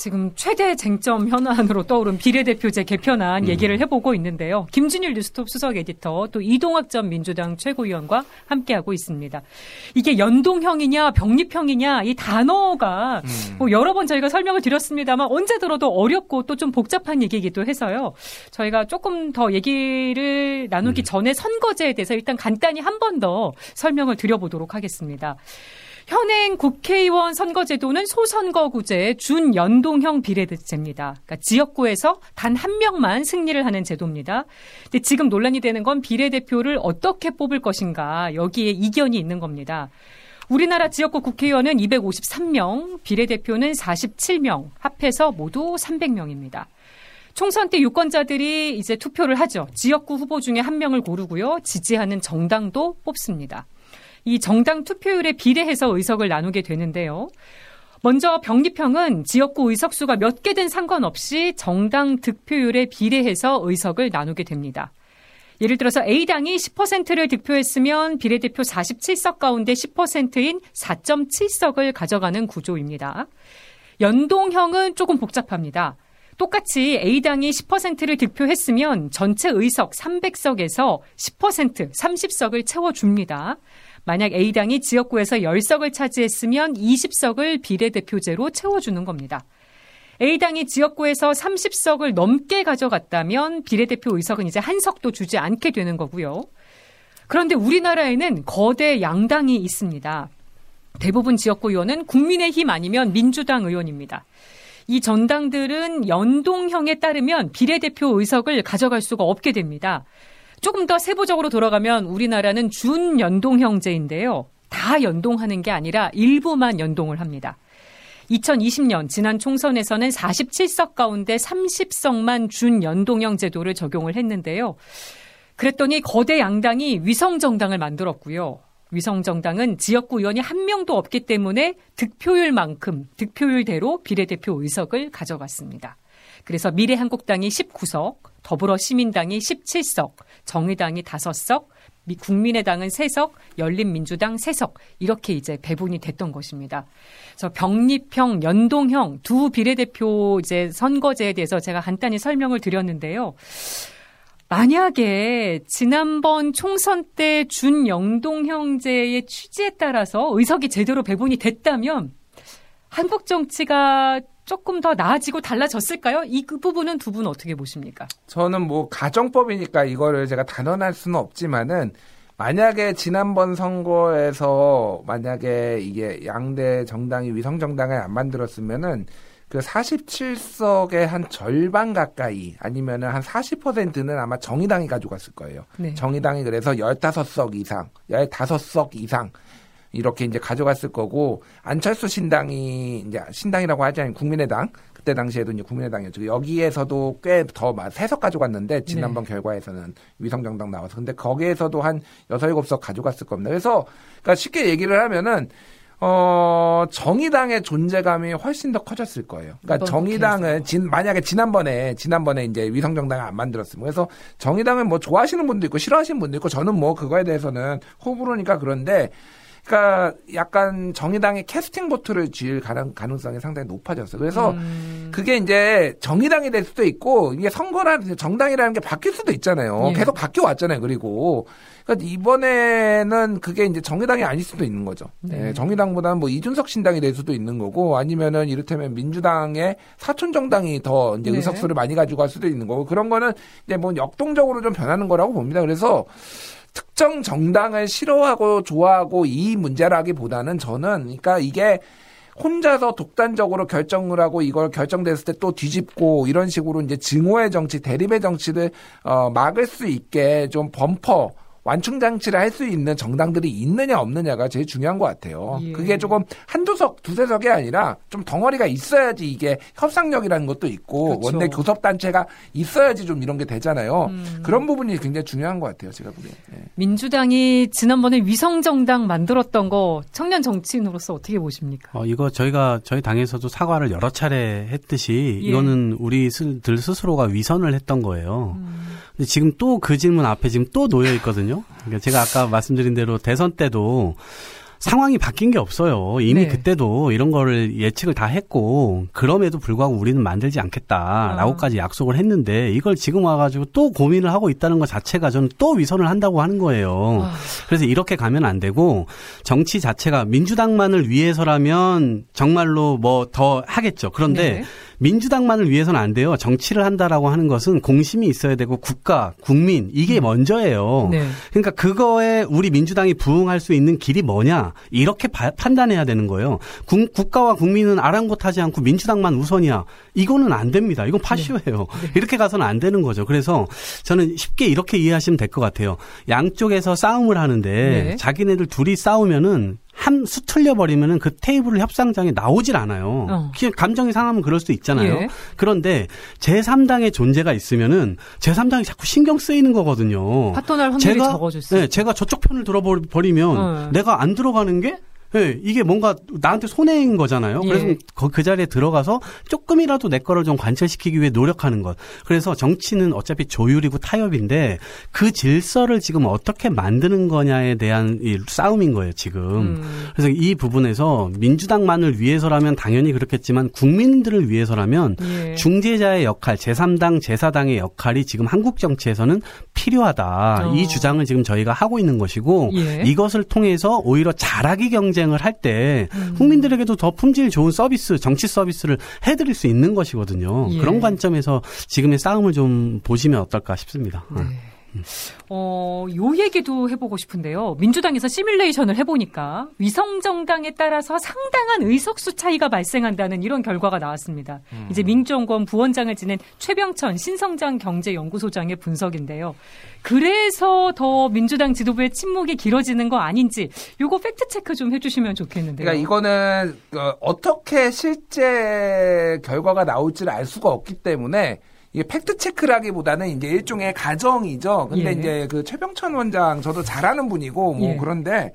지금 최대 쟁점 현안으로 떠오른 비례대표제 개편안 음. 얘기를 해보고 있는데요. 김준일 뉴스톱 수석 에디터 또 이동학 전 민주당 최고위원과 함께하고 있습니다. 이게 연동형이냐 병립형이냐 이 단어가 음. 뭐 여러 번 저희가 설명을 드렸습니다만 언제 들어도 어렵고 또 좀 복잡한 얘기이기도 해서요. 저희가 조금 더 얘기를 나누기 음. 전에 선거제에 대해서 일단 간단히 한 번 더 설명을 드려보도록 하겠습니다. 현행 국회의원 선거제도는 소선거구제 준연동형 비례제입니다. 그러니까 지역구에서 단 한 명만 승리를 하는 제도입니다. 근데 지금 논란이 되는 건 비례대표를 어떻게 뽑을 것인가 여기에 이견이 있는 겁니다. 우리나라 지역구 국회의원은 253명, 비례대표는 47명, 합해서 모두 300명입니다. 총선 때 유권자들이 이제 투표를 하죠. 지역구 후보 중에 한 명을 고르고요. 지지하는 정당도 뽑습니다. 이 정당 투표율에 비례해서 의석을 나누게 되는데요. 먼저 병립형은 지역구 의석수가 몇개된 상관없이 정당 득표율에 비례해서 의석을 나누게 됩니다. 예를 들어서 A당이 10%를 득표했으면 비례대표 47석 가운데 10%인 4.7석을 가져가는 구조입니다. 연동형은 조금 복잡합니다. 똑같이 A당이 10%를 득표했으면 전체 의석 300석에서 10% 30석을 채워줍니다. 만약 A당이 지역구에서 10석을 차지했으면 20석을 비례대표제로 채워주는 겁니다. A당이 지역구에서 30석을 넘게 가져갔다면 비례대표 의석은 이제 한 석도 주지 않게 되는 거고요. 그런데 우리나라에는 거대 양당이 있습니다. 대부분 지역구 의원은 국민의힘 아니면 민주당 의원입니다. 이 전당들은 연동형에 따르면 비례대표 의석을 가져갈 수가 없게 됩니다. 조금 더 세부적으로 돌아가면 우리나라는 준연동 형제인데요. 다 연동하는 게 아니라 일부만 연동을 합니다. 2020년 지난 총선에서는 47석 가운데 30석만 준연동형 제도를 적용을 했는데요. 그랬더니 거대 양당이 위성정당을 만들었고요. 위성정당은 지역구 의원이 한 명도 없기 때문에 득표율만큼 득표율대로 비례대표 의석을 가져갔습니다. 그래서 미래한국당이 19석, 더불어시민당이 17석, 정의당이 5석, 국민의당은 3석, 열린민주당 3석 이렇게 이제 배분이 됐던 것입니다. 그래서 병립형, 연동형 두 비례대표 이제 선거제에 대해서 제가 간단히 설명을 드렸는데요. 만약에 지난번 총선 때 준영동형제의 취지에 따라서 의석이 제대로 배분이 됐다면 한국 정치가 조금 더 나아지고 달라졌을까요? 이 그 부분은 두 분 어떻게 보십니까? 저는 뭐 가정법이니까 이거를 제가 단언할 수는 없지만은 만약에 지난번 선거에서 만약에 이게 양대 정당이 위성 정당을 안 만들었으면은 그 47석의 한 절반 가까이 아니면은 한 40%는 아마 정의당이 가져갔을 거예요. 네. 정의당이 그래서 15석 이상, 15석 이상 이렇게 이제 가져갔을 거고 안철수 신당이 이제 신당이라고 하지 않으면 국민의당 그때 당시에도 이제 국민의당이었죠. 여기에서도 꽤 더 세석 가져갔는데 지난번 네. 결과에서는 위성정당 나와서 근데 거기에서도 한 여섯 일곱 석 가져갔을 겁니다. 그래서 그러니까 쉽게 얘기를 하면은 어, 정의당의 존재감이 훨씬 더 커졌을 거예요. 그러니까 정의당은 진, 만약에 지난번에, 지난번에 이제 위성정당을 안 만들었으면. 그래서 정의당은 뭐 좋아하시는 분도 있고 싫어하시는 분도 있고 저는 뭐 그거에 대해서는 호불호니까 그런데 그러니까 약간 정의당의 캐스팅 보트를 쥐을 가능, 가능성이 상당히 높아졌어요. 그래서 음, 그게 이제 정의당이 될 수도 있고 이게 선거라는 정당이라는 게 바뀔 수도 있잖아요. 예. 계속 바뀌어 왔잖아요. 그리고 그러니까 이번에는 그게 이제 정의당이 아닐 수도 있는 거죠. 네. 예, 정의당보다는 뭐 이준석 신당이 될 수도 있는 거고 아니면은 이를테면 민주당의 사촌 정당이 더 이제 네. 의석수를 많이 가지고 갈 수도 있는 거고 그런 거는 이제 뭐 역동적으로 좀 변하는 거라고 봅니다. 그래서 특정 정당을 싫어하고 좋아하고 이 문제라기보다는 저는 그러니까 이게 혼자서 독단적으로 결정을 하고 이걸 결정됐을 때 또 뒤집고 이런 식으로 이제 증오의 정치, 대립의 정치를 어 막을 수 있게 좀 범퍼 완충 장치를 할 수 있는 정당들이 있느냐 없느냐가 제일 중요한 것 같아요. 예. 그게 조금 한두 석, 두세 석이 아니라 좀 덩어리가 있어야지 이게 협상력이라는 것도 있고 그렇죠. 원내 교섭 단체가 있어야지 좀 이런 게 되잖아요. 음. 그런 부분이 굉장히 중요한 것 같아요. 제가 보기에. 예. 민주당이 지난번에 위성 정당 만들었던 거 청년 정치인으로서 어떻게 보십니까? 어, 이거 저희가 저희 당에서도 사과를 여러 차례 했듯이 예. 이거는 우리들 스스로가 위선을 했던 거예요. 음. 근데 지금 또 그 질문 앞에 지금 또 놓여 있거든요. 그러니까 제가 아까 말씀드린 대로 대선 때도 상황이 바뀐 게 없어요. 이미 네. 그때도 이런 거를 예측을 다 했고 그럼에도 불구하고 우리는 만들지 않겠다라고까지 아. 약속을 했는데 이걸 지금 와가지고 또 고민을 하고 있다는 것 자체가 저는 또 위선을 한다고 하는 거예요. 아. 그래서 이렇게 가면 안 되고 정치 자체가 민주당만을 위해서라면 정말로 뭐 더 하겠죠. 그런데 네. 민주당만을 위해서는 안 돼요. 정치를 한다라고 하는 것은 공심이 있어야 되고 국가, 국민 이게 먼저예요. 네. 그러니까 그거에 우리 민주당이 부응할 수 있는 길이 뭐냐 이렇게 바- 판단해야 되는 거예요. 국, 국가와 국민은 아랑곳하지 않고 민주당만 우선이야. 이거는 안 됩니다. 이건 파쇼예요. 이렇게 가서는 안 되는 거죠. 그래서 저는 쉽게 이렇게 이해하시면 될 것 같아요. 양쪽에서 싸움을 하는데 네. 자기네들 둘이 싸우면은 한 수틀려 버리면은 그 테이블 협상장에 나오질 않아요. 어. 감정이 상하면 그럴 수 있잖아요. 예. 그런데 제3당의 존재가 있으면은 제3당이 자꾸 신경 쓰이는 거거든요. 파토날 확률이 적어졌어요. 네, 제가 저쪽 편을 들어버리면 어. 내가 안 들어가는 게 네, 이게 뭔가 나한테 손해인 거잖아요. 예. 그래서 그, 그 자리에 들어가서 조금이라도 내 거를 좀 관철시키기 위해 노력하는 것. 그래서 정치는 어차피 조율이고 타협인데 그 질서를 지금 어떻게 만드는 거냐에 대한 이 싸움인 거예요, 지금. 음. 그래서 이 부분에서 민주당만을 위해서라면 당연히 그렇겠지만 국민들을 위해서라면 예. 중재자의 역할, 제3당, 제4당의 역할이 지금 한국 정치에서는 필요하다. 어. 이 주장을 지금 저희가 하고 있는 것이고 예. 이것을 통해서 오히려 잘하기 경 쟁을 할때 음. 국민들에게도 더 품질 좋은 서비스, 정치 서비스를 해드릴 수 있는 것이거든요. 예. 그런 관점에서 지금의 싸움을 좀 보시면 어떨까 싶습니다. 네. 어, 요 얘기도 해보고 싶은데요. 민주당에서 시뮬레이션을 해보니까 위성정당에 따라서 상당한 의석수 차이가 발생한다는 이런 결과가 나왔습니다. 이제 민정권 부원장을 지낸 최병천 신성장 경제연구소장의 분석인데요. 그래서 더 민주당 지도부의 침묵이 길어지는 거 아닌지 요거 팩트 체크 좀 해주시면 좋겠는데요. 그러니까 이거는 어, 어떻게 실제 결과가 나올지를 알 수가 없기 때문에 이게 팩트 체크라기보다는 이제 일종의 가정이죠. 근데 예. 이제 그 최병천 원장 저도 잘하는 분이고 뭐 예. 그런데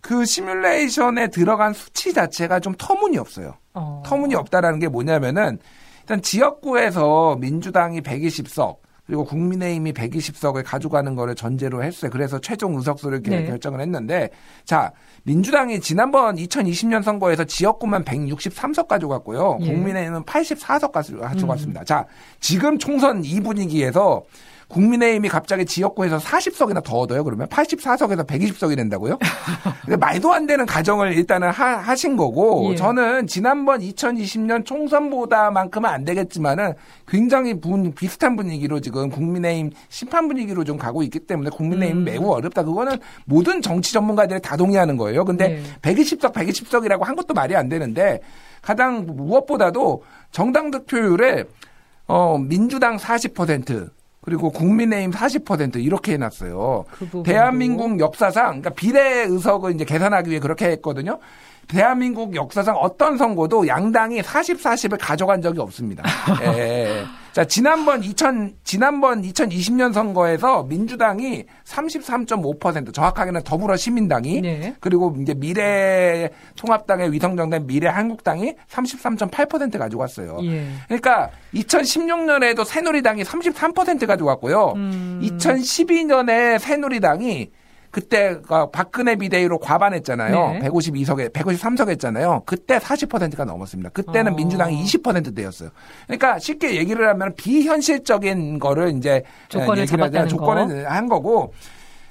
그 시뮬레이션에 들어간 수치 자체가 좀 터무니없어요. 어. 터무니없다라는 게 뭐냐면은 일단 지역구에서 민주당이 120석 그리고 국민의힘이 120석을 가져가는 거를 전제로 했어요. 그래서 최종 의석수를 개- 네. 결정을 했는데 자 민주당이 지난번 2020년 선거에서 지역구만 163석 가져갔고요. 예. 국민의힘은 84석 가져갔습니다. 자 지금 총선 이 분위기에서 국민의힘이 갑자기 지역구에서 40석이나 더 얻어요. 그러면 84석에서 120석이 된다고요? 근데 말도 안 되는 가정을 일단은 하, 신 거고 예. 저는 지난번 2020년 총선보다만큼은 안 되겠지만은 굉장히 분, 비슷한 분위기로 지금 국민의힘 심판 분위기로 좀 가고 있기 때문에 국민의힘 음. 매우 어렵다. 그거는 모든 정치 전문가들이 다 동의하는 거예요. 근데 네. 120석, 120석이라고 한 것도 말이 안 되는데 가장 무엇보다도 정당 득표율에 어, 민주당 40% 그리고 국민의힘 40% 이렇게 해놨어요. 그. 대한민국 역사상 그러니까 비례 의석을 이제 계산하기 위해 그렇게 했거든요. 대한민국 역사상 어떤 선거도 양당이 40, 40을 가져간 적이 없습니다. 예. 자, 지난번 2000, 지난번 2020년 선거에서 민주당이 33.5% 정확하게는 더불어 시민당이 네. 그리고 이제 미래 통합당의 위성정당 미래 한국당이 33.8% 가져갔어요. 예. 그러니까 2016년에도 새누리당이 33% 가져갔고요. 음. 2012년에 새누리당이 그때가 박근혜 비대위로 과반했잖아요. 네. 152석에 153석 했잖아요. 그때 40%가 넘었습니다. 그때는 어. 민주당이 20%대였어요. 그러니까 쉽게 얘기를 하면 비현실적인 거를 이제 조건을 하자면 잡았다는 조건을 한 거고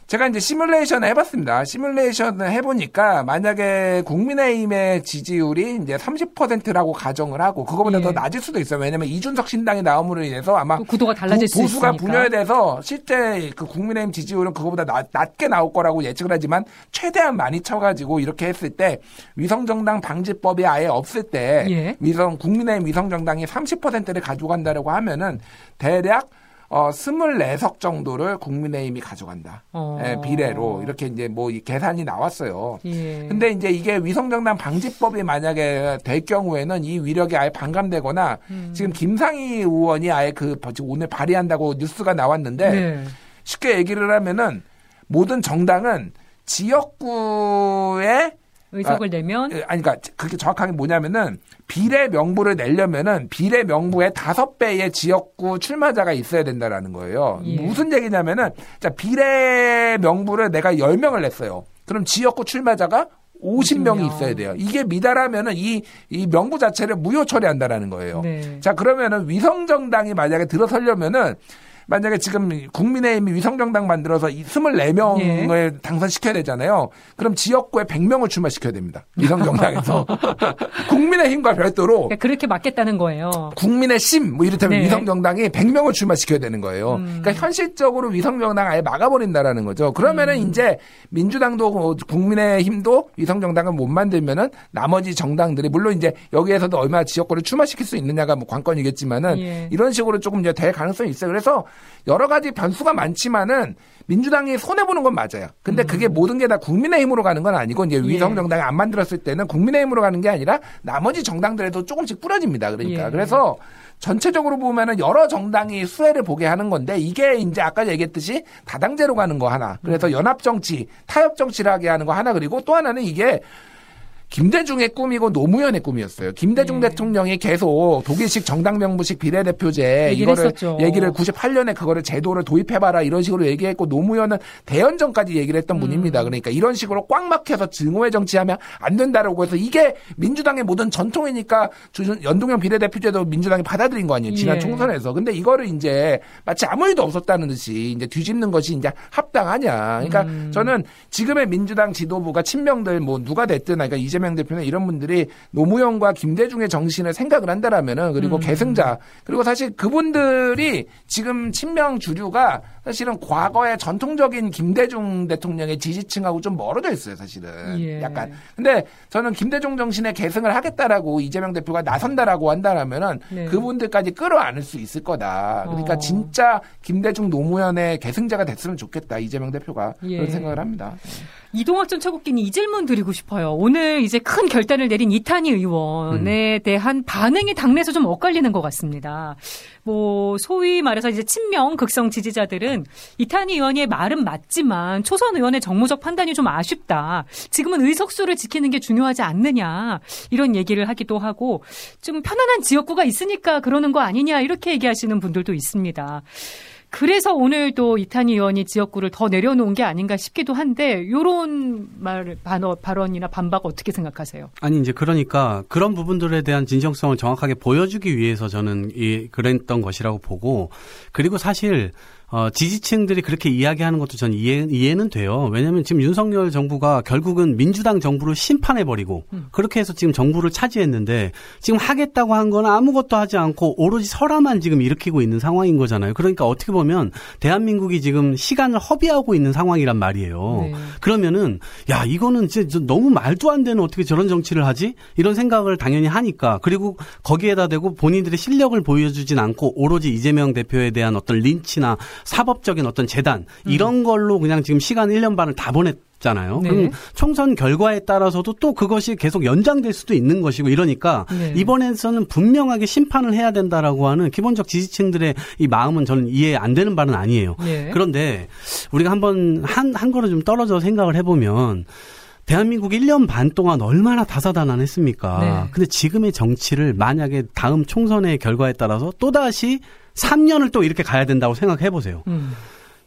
제가 이제 시뮬레이션을 해봤습니다. 시뮬레이션을 해보니까 만약에 국민의힘의 지지율이 이제 30%라고 가정을 하고 그거보다 예. 더 낮을 수도 있어요. 왜냐면 이준석 신당이 나옴으로 인해서 아마 또 구도가 달라질 수 보수가 있으니까. 분열돼서 실제 그 국민의힘 지지율은 그거보다 낮, 낮게 나올 거라고 예측을 하지만 최대한 많이 쳐가지고 이렇게 했을 때 위성정당 방지법이 아예 없을 때 예. 위성 국민의힘 위성정당이 30%를 가져간다라고 하면은 대략 어 24석 정도를 국민의힘이 가져간다. 어. 예, 비례로 이렇게 이제 뭐이 계산이 나왔어요. 예. 근데 이제 이게 위성정당 방지법이 만약에 될 경우에는 이 위력이 아예 반감되거나 음. 지금 김상희 의원이 아예 그 오늘 발의한다고 뉴스가 나왔는데 네. 쉽게 얘기를 하면은 모든 정당은 지역구에 의석을 내면 예, 아니 그러니까 그게 정확하게 뭐냐면은 비례 명부를 내려면은 비례 명부의 다섯 배의 지역구 출마자가 있어야 된다라는 거예요. 예. 무슨 얘기냐면은 자 비례 명부를 내가 열명을 냈어요. 그럼 지역구 출마자가 50명이 50명. 있어야 돼요. 이게 미달하면은 이, 이 명부 자체를 무효 처리한다라는 거예요. 네. 자, 그러면은 위성정당이 만약에 들어서려면은 만약에 지금 국민의힘이 위성정당 만들어서 이 24명을 예. 당선시켜야 되잖아요. 그럼 지역구에 100명을 출마시켜야 됩니다. 위성정당에서. 국민의힘과 별도로 그러니까 그렇게 맞겠다는 거예요. 국민의 심, 뭐 이를테면 네. 위성정당이 100명을 출마시켜야 되는 거예요. 음. 그러니까 현실적으로 위성정당 아예 막아버린다라는 거죠. 그러면은 음. 이제 민주당도 뭐 국민의힘도 위성정당을 못 만들면은 나머지 정당들이 물론 이제 여기에서도 얼마나 지역구를 출마시킬 수 있느냐가 뭐 관건이겠지만은 예. 이런 식으로 조금 이제 될 가능성이 있어요. 그래서 여러 가지 변수가 많지만은 민주당이 손해 보는 건 맞아요. 근데 그게 모든 게 다 국민의힘으로 가는 건 아니고 이제 음. 예. 위성 정당이 안 만들었을 때는 국민의힘으로 가는 게 아니라 나머지 정당들에도 조금씩 뿌려집니다. 그러니까 예. 그래서 전체적으로 보면은 여러 정당이 수혜를 보게 하는 건데 이게 이제 아까 얘기했듯이 다당제로 가는 거 하나. 그래서 연합 정치, 타협 정치를 하게 하는 거 하나 그리고 또 하나는 이게 김대중의 꿈이고 노무현의 꿈이었어요. 김대중 예. 대통령이 계속 독일식 정당 명부식 비례대표제 얘기를 이거를 했었죠. 얘기를 98년에 그거를 제도를 도입해봐라 이런 식으로 얘기했고 노무현은 대연정까지 얘기를 했던 분입니다. 음. 그러니까 이런 식으로 꽉 막혀서 증오의 정치하면 안 된다라고 해서 이게 민주당의 모든 전통이니까 주- 연동형 비례대표제도 민주당이 받아들인 거 아니에요. 지난 예. 총선에서. 근데 이거를 이제 마치 아무 일도 없었다는 듯이 이제 뒤집는 것이 이제 합당하냐. 그러니까 음. 저는 지금의 민주당 지도부가 친명들 뭐 누가 됐든 그러니까 이재명 대표는 이런 분들이 노무현과 김대중의 정신을 생각을 한다라면은 그리고 음. 계승자 그리고 사실 그분들이 지금 친명 주류가 사실은 과거의 전통적인 김대중 대통령의 지지층하고 좀 멀어져 있어요, 사실은. 예. 약간. 근데 저는 김대중 정신의 계승을 하겠다라고 이재명 대표가 나선다라고 한다라면은 네. 그분들까지 끌어안을 수 있을 거다. 그러니까 어. 진짜 김대중 노무현의 계승자가 됐으면 좋겠다. 이재명 대표가 예. 그런 생각을 합니다. 이동학 전 최고위원이 이 질문 드리고 싶어요. 오늘 이제 큰 결단을 내린 이탄희 의원에 대한 반응이 당내에서 좀 엇갈리는 것 같습니다. 뭐 소위 말해서 이제 친명 극성 지지자들은 이탄희 의원의 말은 맞지만 초선 의원의 정무적 판단이 좀 아쉽다. 지금은 의석수를 지키는 게 중요하지 않느냐 이런 얘기를 하기도 하고 좀 편안한 지역구가 있으니까 그러는 거 아니냐 이렇게 얘기하시는 분들도 있습니다. 그래서 오늘 또 이탄희 의원이 지역구를 더 내려놓은 게 아닌가 싶기도 한데 요런 말 반어, 발언이나 반박 어떻게 생각하세요? 아니 이제 그러니까 그런 부분들에 대한 진정성을 정확하게 보여주기 위해서 저는 이 그랬던 것이라고 보고 그리고 사실 어, 지지층들이 그렇게 이야기하는 것도 저는 이해, 이해는 돼요. 왜냐하면 지금 윤석열 정부가 결국은 민주당 정부를 심판해버리고 그렇게 해서 지금 정부를 차지했는데 지금 하겠다고 한 건 아무것도 하지 않고 오로지 설화만 지금 일으키고 있는 상황인 거잖아요. 그러니까 어떻게 보면 대한민국이 지금 시간을 허비하고 있는 상황이란 말이에요. 네. 그러면은 야 이거는 진짜 너무 말도 안 되는 어떻게 저런 정치를 하지 이런 생각을 당연히 하니까 그리고 거기에다 대고 본인들의 실력을 보여주진 않고 오로지 이재명 대표에 대한 어떤 린치나 사법적인 어떤 재단 이런 걸로 그냥 지금 시간 1년 반을 다 보냈 잖아요. 네. 그럼 총선 결과에 따라서도 또 그것이 계속 연장될 수도 있는 것이고 이러니까 네. 이번에서는 분명하게 심판을 해야 된다라고 하는 기본적 지지층들의 이 마음은 저는 이해 안 되는 바는 아니에요. 네. 그런데 우리가 한번 한, 한 걸음 좀 떨어져 생각을 해보면 대한민국 1년 반 동안 얼마나 다사다난했습니까? 네. 근데 지금의 정치를 만약에 다음 총선의 결과에 따라서 또 다시 3년을 또 이렇게 가야 된다고 생각해 보세요. 음.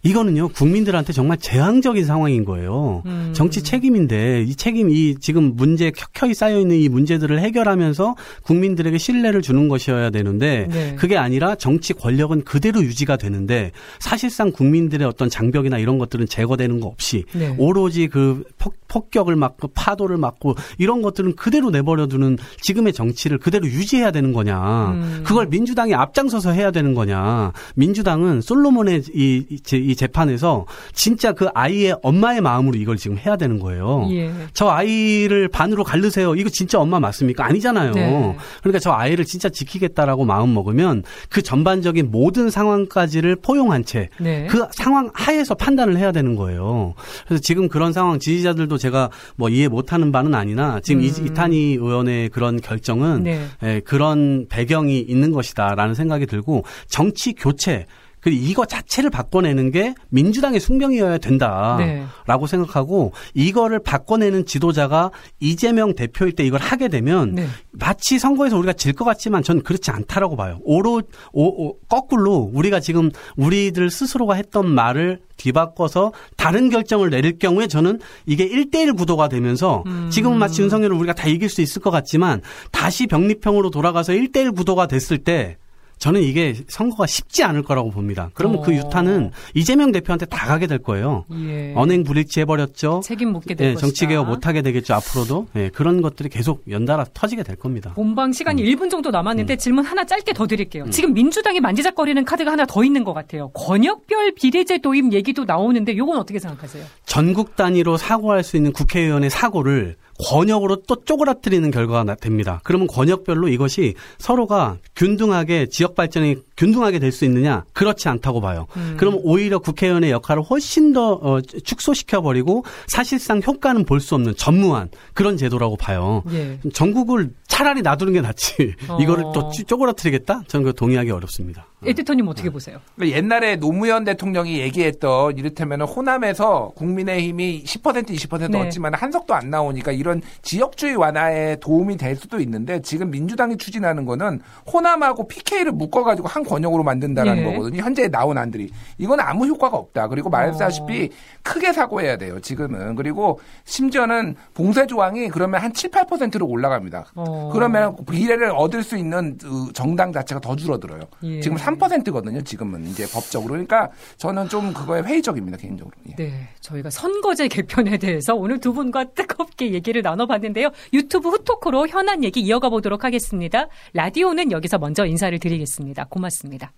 이거는요 국민들한테 정말 재앙적인 상황인 거예요. 음. 정치 책임인데 이 책임 이 지금 문제 켜켜이 쌓여 있는 이 문제들을 해결하면서 국민들에게 신뢰를 주는 것이어야 되는데 네. 그게 아니라 정치 권력은 그대로 유지가 되는데 사실상 국민들의 어떤 장벽이나 이런 것들은 제거되는 거 없이 네. 오로지 그 폭, 폭격을 막고 파도를 막고 이런 것들은 그대로 내버려두는 지금의 정치를 그대로 유지해야 되는 거냐 음. 그걸 민주당이 앞장서서 해야 되는 거냐 민주당은 솔로몬의 이, 이, 제- 이 재판에서 진짜 그 아이의 엄마의 마음으로 이걸 지금 해야 되는 거예요. 예. 저 아이를 반으로 갈르세요. 이거 진짜 엄마 맞습니까? 아니잖아요. 네. 그러니까 저 아이를 진짜 지키겠다라고 마음 먹으면 그 전반적인 모든 상황까지를 포용한 채그 네. 상황 하에서 판단을 해야 되는 거예요. 그래서 지금 그런 상황 지지자들도 제가 뭐 이해 못하는 바는 아니나 지금 이- 음. 이탄희 의원의 그런 결정은 네. 예, 그런 배경이 있는 것이다라는 생각이 들고 정치 교체 그리고 이거 자체를 바꿔내는 게 민주당의 숙명이어야 된다라고 네. 생각하고 이거를 바꿔내는 지도자가 이재명 대표일 때 이걸 하게 되면 네. 마치 선거에서 우리가 질 것 같지만 전 그렇지 않다라고 봐요. 오로 오, 오, 거꾸로 우리가 지금 우리들 스스로가 했던 말을 뒤바꿔서 다른 결정을 내릴 경우에 저는 이게 1대1 구도가 되면서 음. 지금 마치 윤석열을 우리가 다 이길 수 있을 것 같지만 다시 병립형으로 돌아가서 1대1 구도가 됐을 때 저는 이게 선거가 쉽지 않을 거라고 봅니다. 그러면 그 어. 그 유타는 이재명 대표한테 다 가게 될 거예요. 예. 언행 불일치 해버렸죠. 책임 묻게 될 예, 정치 개혁 못 하게 되겠죠. 앞으로도 예, 그런 것들이 계속 연달아 터지게 될 겁니다. 본방 시간이 음. 1분 정도 남았는데 음. 질문 하나 짧게 더 드릴게요. 음. 지금 민주당이 만지작거리는 카드가 하나 더 있는 것 같아요. 권역별 비례제 도입 얘기도 나오는데 이건 어떻게 생각하세요? 전국 단위로 사고할 수 있는 국회의원의 사고를 권역으로 또 쪼그라뜨리는 결과가 됩니다. 그러면 권역별로 이것이 서로가 균등하게 지역 발전이 균등하게 될 수 있느냐? 그렇지 않다고 봐요. 음. 그럼 오히려 국회의원의 역할을 훨씬 더 어, 축소시켜 버리고 사실상 효과는 볼 수 없는 전무한 그런 제도라고 봐요. 예. 전국을 차라리 놔두는 게 낫지. 어. 이거를 또 쪼그라뜨리겠다? 저는 그 동의하기 어렵습니다. 에디터님 어떻게 보세요? 그러니까 옛날에 노무현 대통령이 얘기했던 이를테면 호남에서 국민의힘이 10% 20% 네. 얻지만 한석도 안 나오니까 이런 지역주의 완화에 도움이 될 수도 있는데 지금 민주당이 추진하는 거는 호남하고 PK를 묶어가지고 한 권역으로 만든다라는 네. 거거든요. 현재 나온 안들이 이건 아무 효과가 없다. 그리고 말했다시피 어. 크게 사고해야 돼요. 지금은 그리고 심지어는 봉쇄 조항이 그러면 한 7, 8%로 올라갑니다. 어. 그러면 비례를 얻을 수 있는 그 정당 자체가 더 줄어들어요. 예. 지금 3%거든요. 지금은 이제 법적으로. 그러니까 저는 좀 그거에 회의적입니다. 개인적으로. 예. 네. 저희가 선거제 개편에 대해서 오늘 두 분과 뜨겁게 얘기를 나눠봤는데요. 유튜브 후토크로 현안 얘기 이어가 보도록 하겠습니다. 라디오는 여기서 먼저 인사를 드리겠습니다. 고맙습니다.